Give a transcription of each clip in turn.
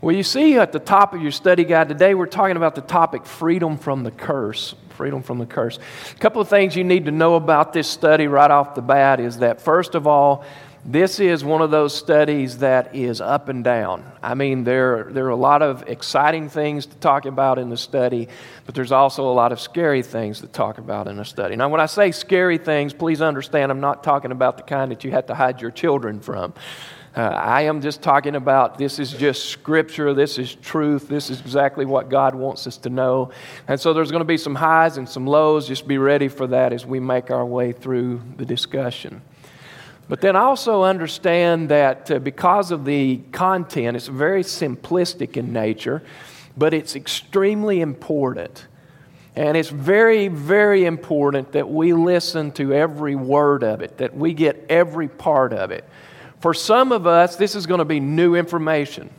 Well, you see at the top of your study guide today, we're talking about the topic freedom from the curse. Freedom from the curse. A couple of things you need to know about this study right off the bat is that, first of all, this is one of those studies that is up and down. I mean, there, there are a lot of exciting things to talk about in the study, but there's also a lot of scary things to talk about in the study. Now, when I say scary things, please understand I'm not talking about the kind that you have to hide your children from. Uh, I am just talking about this is just scripture, this is truth, this is exactly what God wants us to know. And so there's going to be some highs and some lows. Just be ready for that as we make our way through the discussion. But then also understand that uh, because of the content, it's very simplistic in nature, but it's extremely important. And it's very, very important that we listen to every word of it, that we get every part of it. For some of us, this is going to be new information.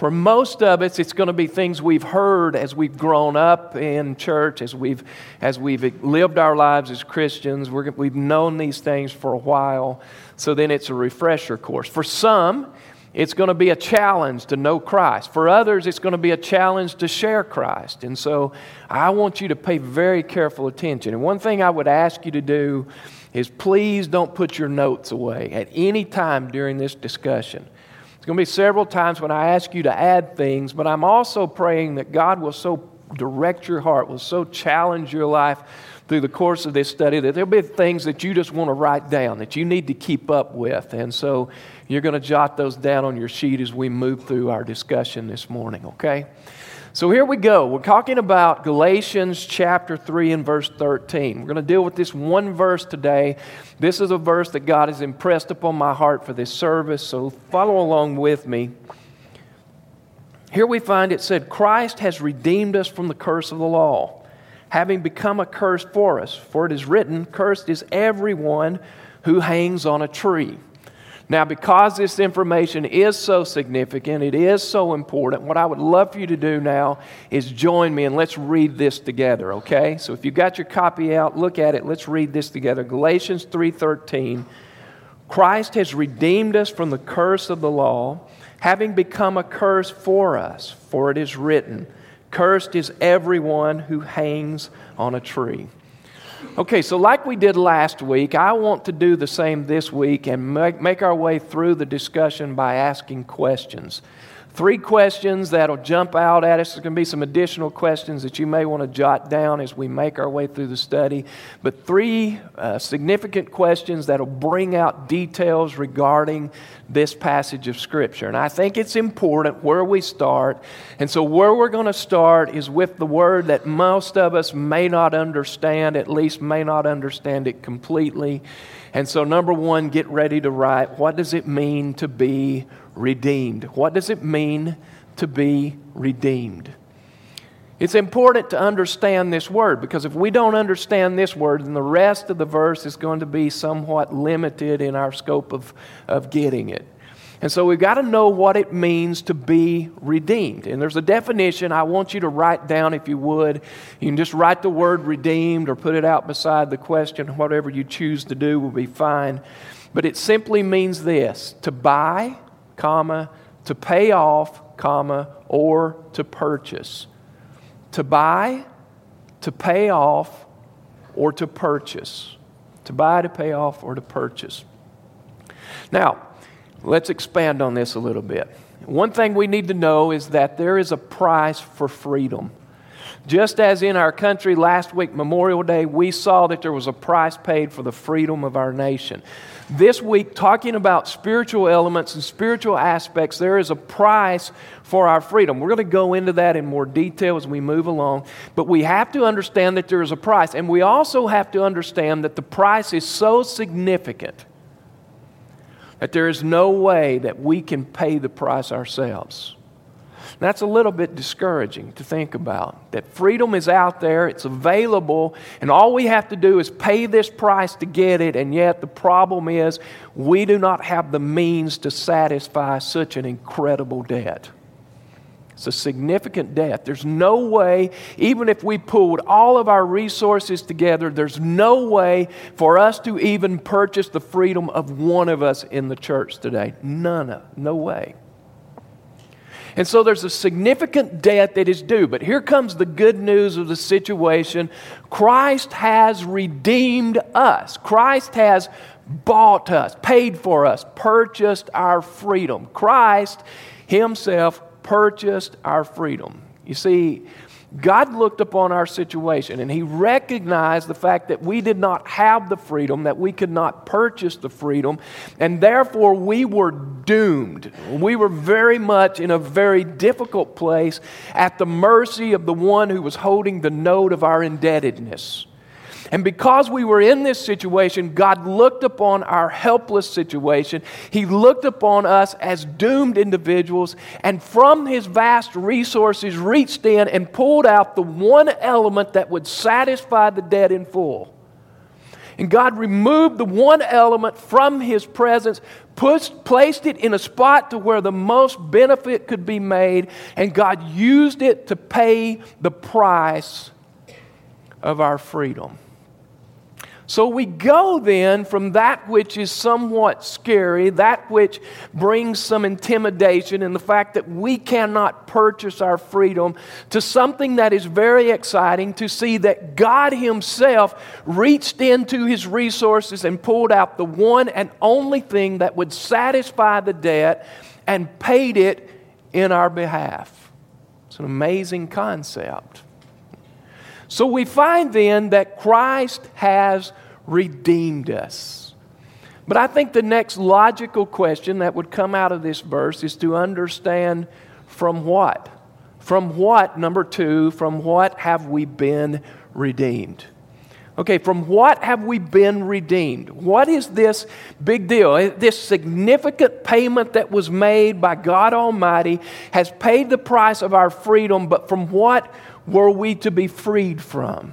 For most of us, it's going to be things we've heard as we've grown up in church, as we've, as we've lived our lives as Christians. we we've known these things for a while, so then it's a refresher course. For some, it's going to be a challenge to know Christ. For others, it's going to be a challenge to share Christ. And so I want you to pay very careful attention. And one thing I would ask you to do is please don't put your notes away at any time during this discussion. It's going to be several times when I ask you to add things, but I'm also praying that God will so direct your heart, will so challenge your life through the course of this study that there'll be things that you just want to write down that you need to keep up with. And so you're going to jot those down on your sheet as we move through our discussion this morning, okay? So here we go. We're talking about Galatians chapter 3 and verse 13. We're going to deal with this one verse today. This is a verse that God has impressed upon my heart for this service, so follow along with me. Here we find it said, Christ has redeemed us from the curse of the law, having become a curse for us. For it is written, Cursed is everyone who hangs on a tree. Now, because this information is so significant, it is so important, what I would love for you to do now is join me and let's read this together, okay? So if you've got your copy out, look at it. Let's read this together. Galatians 3:13. Christ has redeemed us from the curse of the law, having become a curse for us, for it is written, Cursed is everyone who hangs on a tree. Okay, so like we did last week, I want to do the same this week and make, make our way through the discussion by asking questions. Three questions that'll jump out at us. There's going to be some additional questions that you may want to jot down as we make our way through the study. But three uh, significant questions that'll bring out details regarding this passage of Scripture. And I think it's important where we start. And so, where we're going to start is with the word that most of us may not understand, at least may not understand it completely. And so, number one, get ready to write what does it mean to be redeemed. What does it mean to be redeemed? It's important to understand this word because if we don't understand this word, then the rest of the verse is going to be somewhat limited in our scope of, of getting it. And so we've got to know what it means to be redeemed. And there's a definition I want you to write down if you would. You can just write the word redeemed or put it out beside the question. Whatever you choose to do will be fine. But it simply means this to buy comma, to pay off, comma, or to purchase. To buy, to pay off, or to purchase. To buy, to pay off, or to purchase. Now, let's expand on this a little bit. One thing we need to know is that there is a price for freedom. Just as in our country last week, Memorial Day, we saw that there was a price paid for the freedom of our nation. This week, talking about spiritual elements and spiritual aspects, there is a price for our freedom. We're going to go into that in more detail as we move along, but we have to understand that there is a price. And we also have to understand that the price is so significant that there is no way that we can pay the price ourselves. That's a little bit discouraging to think about. That freedom is out there, it's available, and all we have to do is pay this price to get it, and yet the problem is we do not have the means to satisfy such an incredible debt. It's a significant debt. There's no way, even if we pulled all of our resources together, there's no way for us to even purchase the freedom of one of us in the church today. None of, no way. And so there's a significant debt that is due. But here comes the good news of the situation Christ has redeemed us, Christ has bought us, paid for us, purchased our freedom. Christ Himself purchased our freedom. You see, God looked upon our situation and He recognized the fact that we did not have the freedom, that we could not purchase the freedom, and therefore we were doomed. We were very much in a very difficult place at the mercy of the one who was holding the note of our indebtedness. And because we were in this situation, God looked upon our helpless situation. He looked upon us as doomed individuals, and from His vast resources, reached in and pulled out the one element that would satisfy the debt in full. And God removed the one element from His presence, pushed, placed it in a spot to where the most benefit could be made, and God used it to pay the price of our freedom. So we go then from that which is somewhat scary, that which brings some intimidation, and the fact that we cannot purchase our freedom, to something that is very exciting to see that God Himself reached into His resources and pulled out the one and only thing that would satisfy the debt and paid it in our behalf. It's an amazing concept. So we find then that Christ has redeemed us. But I think the next logical question that would come out of this verse is to understand from what? From what, number two, from what have we been redeemed? Okay, from what have we been redeemed? What is this big deal? Eh, this significant payment that was made by God Almighty has paid the price of our freedom, but from what were we to be freed from?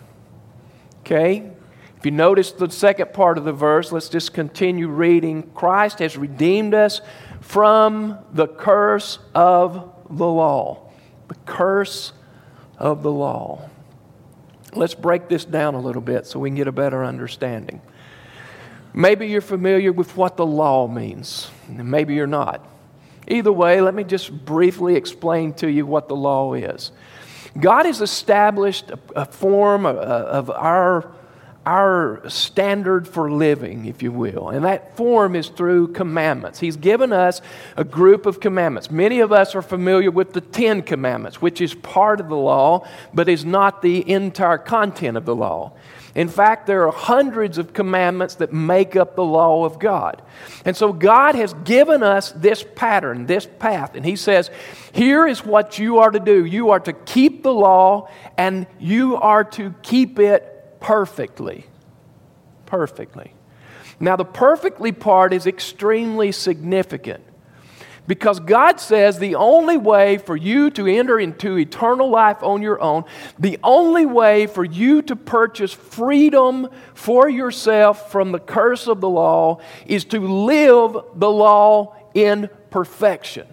Okay, if you notice the second part of the verse, let's just continue reading. Christ has redeemed us from the curse of the law. The curse of the law. Let's break this down a little bit so we can get a better understanding. Maybe you're familiar with what the law means, and maybe you're not. Either way, let me just briefly explain to you what the law is. God has established a, a form of, of our our standard for living, if you will. And that form is through commandments. He's given us a group of commandments. Many of us are familiar with the Ten Commandments, which is part of the law, but is not the entire content of the law. In fact, there are hundreds of commandments that make up the law of God. And so God has given us this pattern, this path. And He says, here is what you are to do. You are to keep the law and you are to keep it perfectly. Perfectly. Now, the perfectly part is extremely significant because God says the only way for you to enter into eternal life on your own, the only way for you to purchase freedom for yourself from the curse of the law is to live the law in perfection.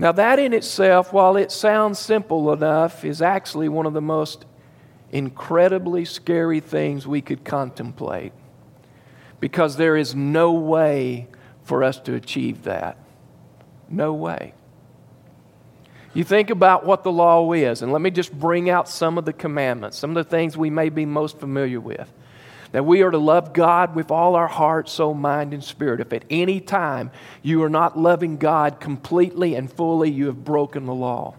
Now, that in itself, while it sounds simple enough, is actually one of the most incredibly scary things we could contemplate because there is no way for us to achieve that. No way. You think about what the law is, and let me just bring out some of the commandments, some of the things we may be most familiar with that we are to love God with all our heart, soul, mind, and spirit. If at any time you are not loving God completely and fully, you have broken the law.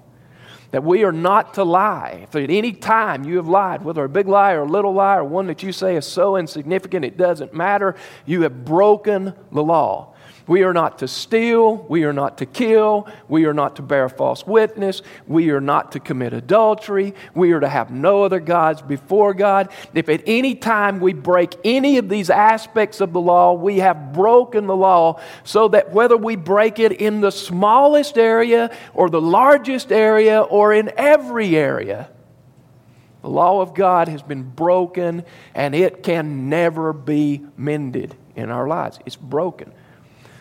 That we are not to lie. If at any time you have lied, whether a big lie or a little lie or one that you say is so insignificant it doesn't matter, you have broken the law. We are not to steal. We are not to kill. We are not to bear false witness. We are not to commit adultery. We are to have no other gods before God. If at any time we break any of these aspects of the law, we have broken the law so that whether we break it in the smallest area or the largest area or in every area, the law of God has been broken and it can never be mended in our lives. It's broken.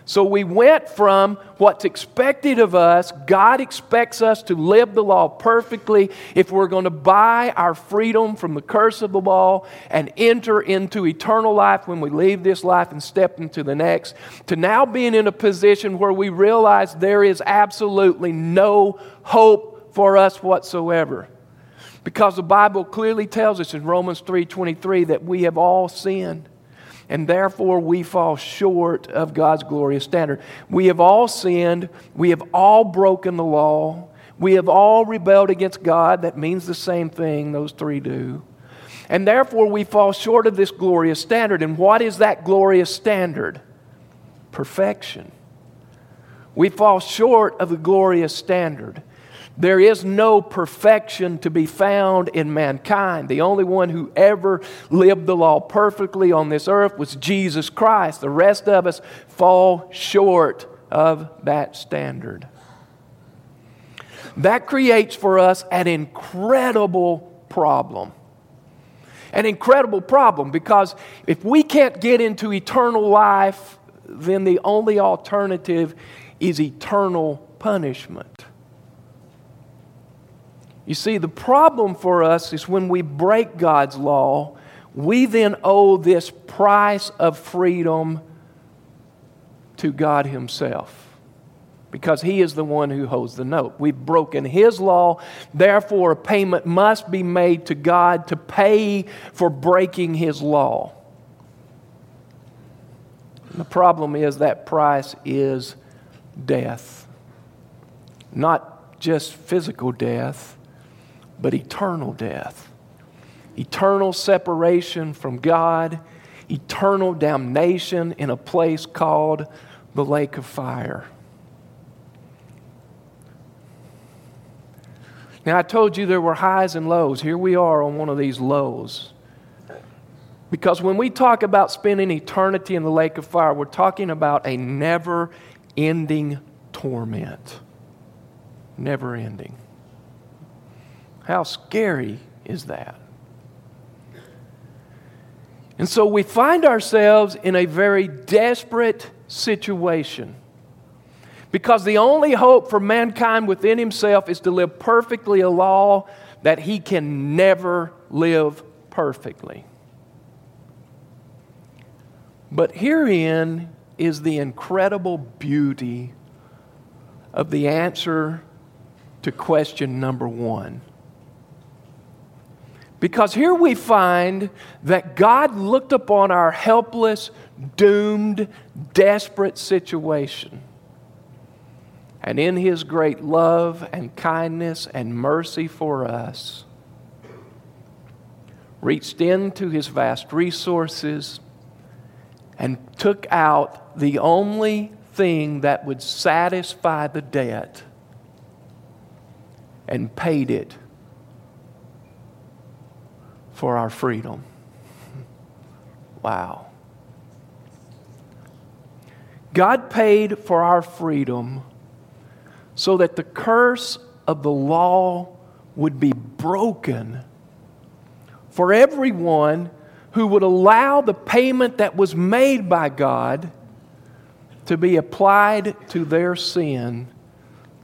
So we went from what's expected of us, God expects us to live the law perfectly if we're going to buy our freedom from the curse of the law and enter into eternal life when we leave this life and step into the next, to now being in a position where we realize there is absolutely no hope for us whatsoever. Because the Bible clearly tells us in Romans 3:23 that we have all sinned and therefore we fall short of God's glorious standard. We have all sinned, we have all broken the law, we have all rebelled against God. That means the same thing, those three do. And therefore we fall short of this glorious standard. And what is that glorious standard? Perfection. We fall short of the glorious standard. There is no perfection to be found in mankind. The only one who ever lived the law perfectly on this earth was Jesus Christ. The rest of us fall short of that standard. That creates for us an incredible problem. An incredible problem because if we can't get into eternal life, then the only alternative is eternal punishment. You see, the problem for us is when we break God's law, we then owe this price of freedom to God Himself because He is the one who holds the note. We've broken His law, therefore, a payment must be made to God to pay for breaking His law. The problem is that price is death. Not just physical death, but eternal death, eternal separation from God, eternal damnation in a place called the lake of fire. Now, I told you there were highs and lows. Here we are on one of these lows. Because when we talk about spending eternity in the lake of fire, we're talking about a never ending torment. Never ending. How scary is that? And so we find ourselves in a very desperate situation. Because the only hope for mankind within himself is to live perfectly a law that he can never live perfectly. But herein is the incredible beauty of the answer to question number one. Because here we find that God looked upon our helpless, doomed, desperate situation. And in His great love and kindness and mercy for us, reached into His vast resources and took out the only thing that would satisfy the debt and paid it for our freedom. Wow. God paid for our freedom so that the curse of the law would be broken for everyone who would allow the payment that was made by God to be applied to their sin,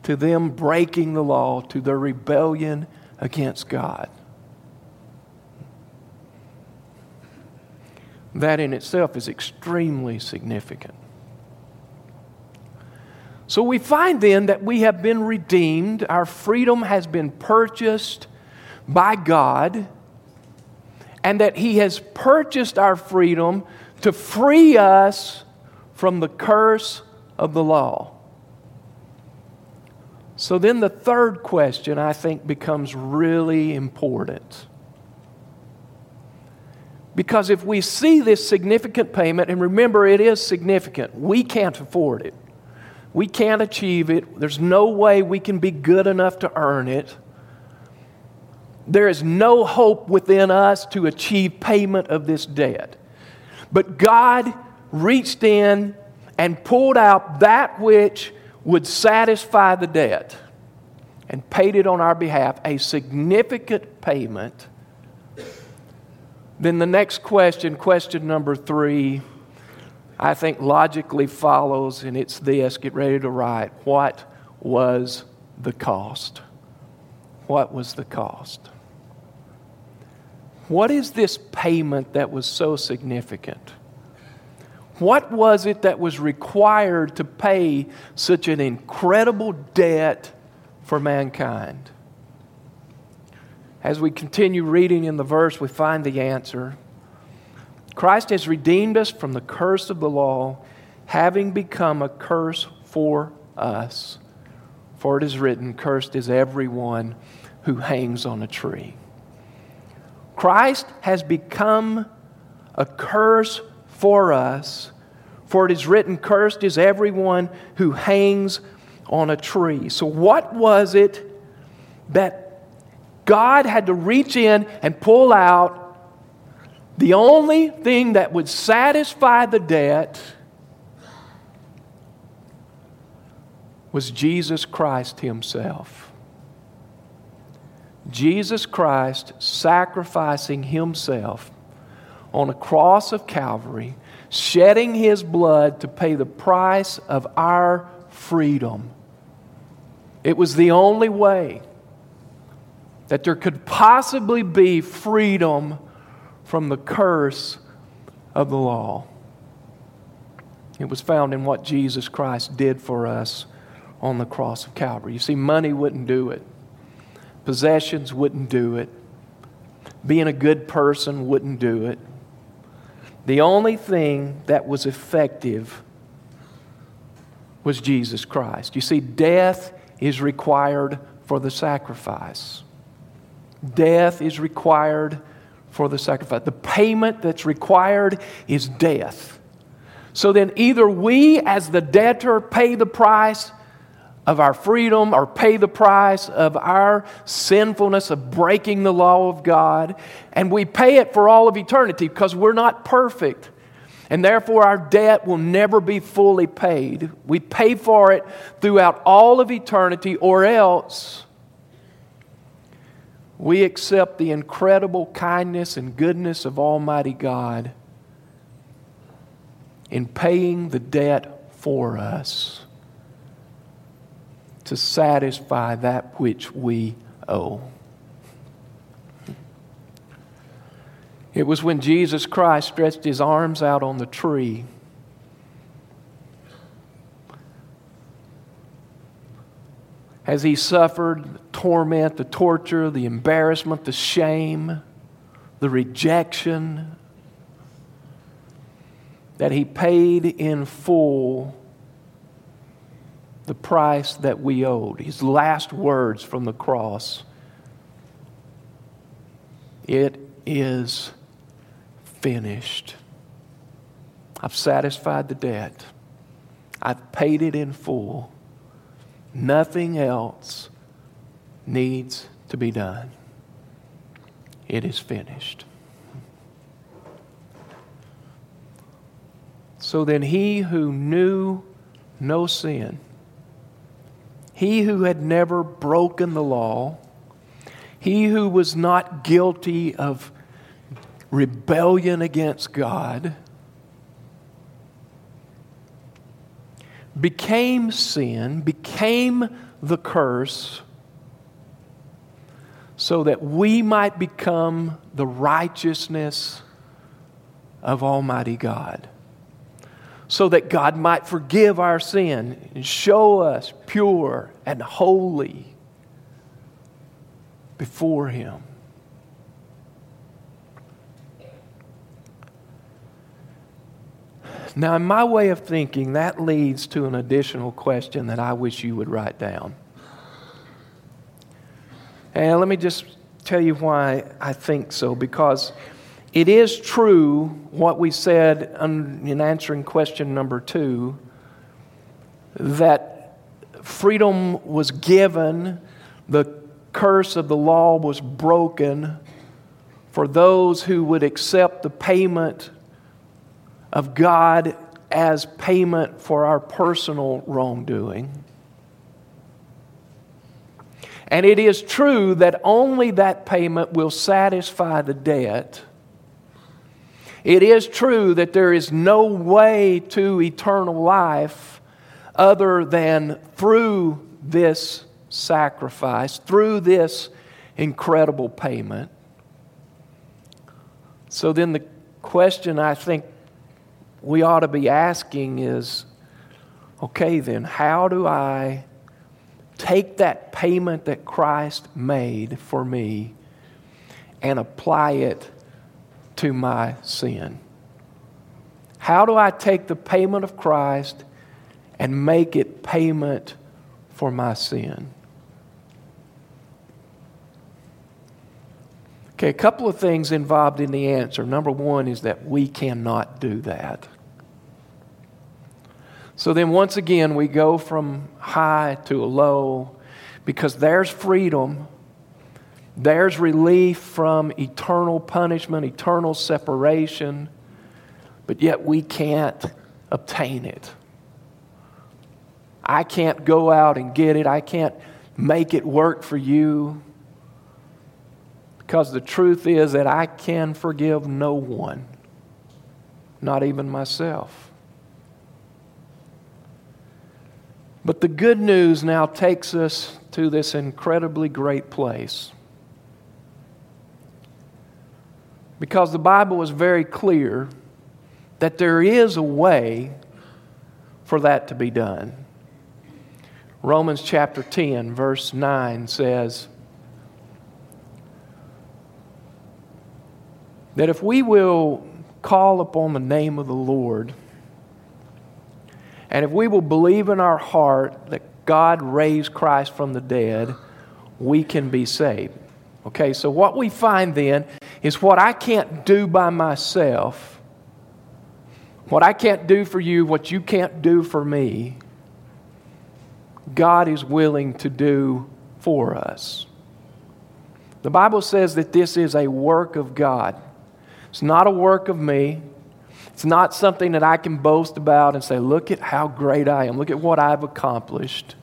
to them breaking the law, to their rebellion against God. That in itself is extremely significant. So we find then that we have been redeemed, our freedom has been purchased by God, and that He has purchased our freedom to free us from the curse of the law. So then the third question I think becomes really important. Because if we see this significant payment, and remember it is significant, we can't afford it. We can't achieve it. There's no way we can be good enough to earn it. There is no hope within us to achieve payment of this debt. But God reached in and pulled out that which would satisfy the debt and paid it on our behalf, a significant payment then the next question, question number three, I think logically follows, and it's this get ready to write. What was the cost? What was the cost? What is this payment that was so significant? What was it that was required to pay such an incredible debt for mankind? As we continue reading in the verse, we find the answer. Christ has redeemed us from the curse of the law, having become a curse for us. For it is written, Cursed is everyone who hangs on a tree. Christ has become a curse for us, for it is written, Cursed is everyone who hangs on a tree. So, what was it that God had to reach in and pull out? The only thing that would satisfy the debt was Jesus Christ Himself. Jesus Christ sacrificing himself on a cross of Calvary, shedding his blood to pay the price of our freedom. It was the only way that there could possibly be freedom from the curse of the law. It was found in what Jesus Christ did for us on the cross of Calvary. You see, money wouldn't do it. Possessions wouldn't do it. Being a good person wouldn't do it. The only thing that was effective was Jesus Christ. You see, death is required for the sacrifice. Death is required for the sacrifice. The payment that's required is death. So then, either we, as the debtor, pay the price of our freedom or pay the price of our sinfulness of breaking the law of God. And we pay it for all of eternity because we're not perfect. And therefore, our debt will never be fully paid. We pay for it throughout all of eternity, or else we accept the incredible kindness and goodness of Almighty God in paying the debt for us to satisfy that which we owe. It was when Jesus Christ stretched his arms out on the tree. As he suffered the torment, the torture, the embarrassment, the shame, the rejection, that he paid in full the price that we owed. His last words from the cross It is finished. I've satisfied the debt, I've paid it in full. Nothing else needs to be done. It is finished. So then, he who knew no sin he who had never broken the law, he who was not guilty of rebellion against God, became sin, became the curse, so that we might become the righteousness of Almighty God so that God might forgive our sin and show us pure and holy before Him. Now, in my way of thinking, that leads to an additional question that I wish you would write down. And let me just tell you why I think so, because it is true what we said in answering question number two that freedom was given, the curse of the law was broken for those who would accept the payment of God as payment for our personal wrongdoing. And it is true that only that payment will satisfy the debt It is true that there is no way to eternal life other than through this sacrifice, through this incredible payment. So then the question I think we ought to be asking is okay, then, how do I take that payment that Christ made for me and apply it to my sin? How do I take the payment of Christ and make it payment for my sin? Okay, a couple of things involved in the answer. Number one is that we cannot do that. So then, once again, we go from high to a low because there's freedom, there's relief from eternal punishment, eternal separation, but yet we can't obtain it. I can't go out and get it, I can't make it work for you. Because the truth is that I can forgive no one, not even myself. But the good news now takes us to this incredibly great place. Because the Bible is very clear that there is a way for that to be done. Romans chapter 10, verse 9 says, that if we will call upon the name of the Lord, and if we will believe in our heart that God raised Christ from the dead, we can be saved. Okay, so what we find then is what I can't do by myself, what I can't do for you, what you can't do for me, God is willing to do for us. The Bible says that this is a work of God. It's not a work of me. It's not something that I can boast about and say, look at how great I am. Look at what I've accomplished.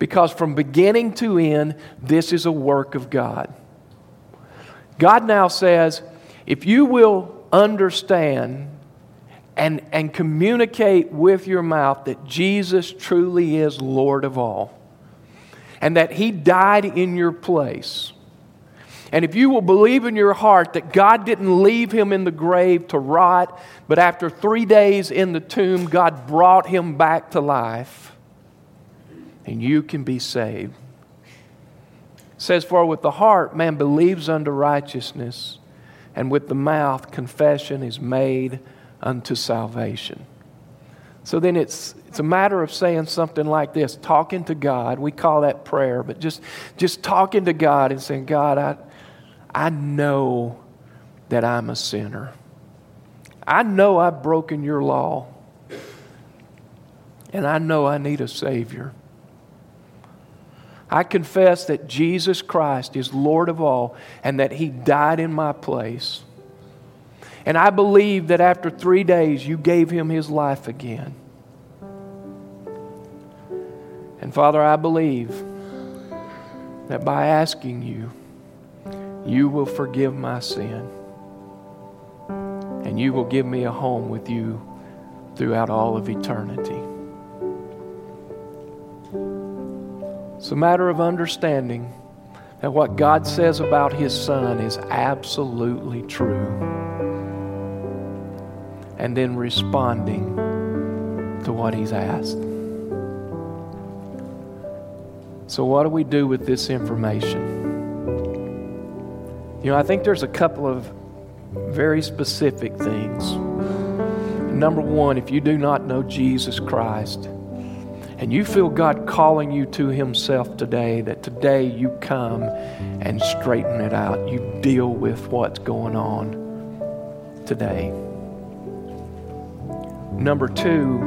Because from beginning to end, this is a work of God. God now says, if you will understand and, and communicate with your mouth that Jesus truly is Lord of all, and that He died in your place and if you will believe in your heart that God didn't leave him in the grave to rot, but after three days in the tomb, God brought him back to life, and you can be saved. It says, For with the heart man believes unto righteousness, and with the mouth confession is made unto salvation. So then it's, it's a matter of saying something like this, talking to God. We call that prayer, but just, just talking to God and saying, God, I, I know that I'm a sinner. I know I've broken your law. And I know I need a Savior. I confess that Jesus Christ is Lord of all and that He died in my place. And I believe that after three days you gave Him His life again. And Father, I believe that by asking you, you will forgive my sin. And you will give me a home with you throughout all of eternity. It's a matter of understanding that what God says about His Son is absolutely true. And then responding to what He's asked. So, what do we do with this information? You know, I think there's a couple of very specific things. Number one, if you do not know Jesus Christ and you feel God calling you to Himself today, that today you come and straighten it out. You deal with what's going on today. Number two,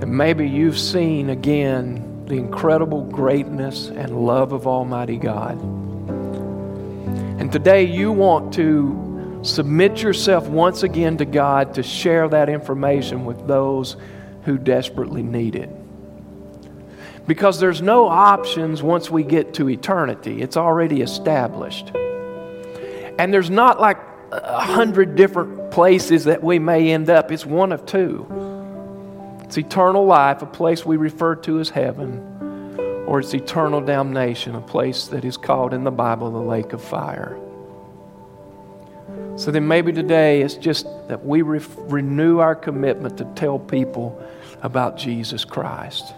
that maybe you've seen again the incredible greatness and love of Almighty God today you want to submit yourself once again to God to share that information with those who desperately need it. Because there's no options once we get to eternity, it's already established. And there's not like a hundred different places that we may end up, it's one of two. It's eternal life, a place we refer to as heaven or it's eternal damnation, a place that is called in the Bible the lake of fire. So then maybe today it's just that we re- renew our commitment to tell people about Jesus Christ.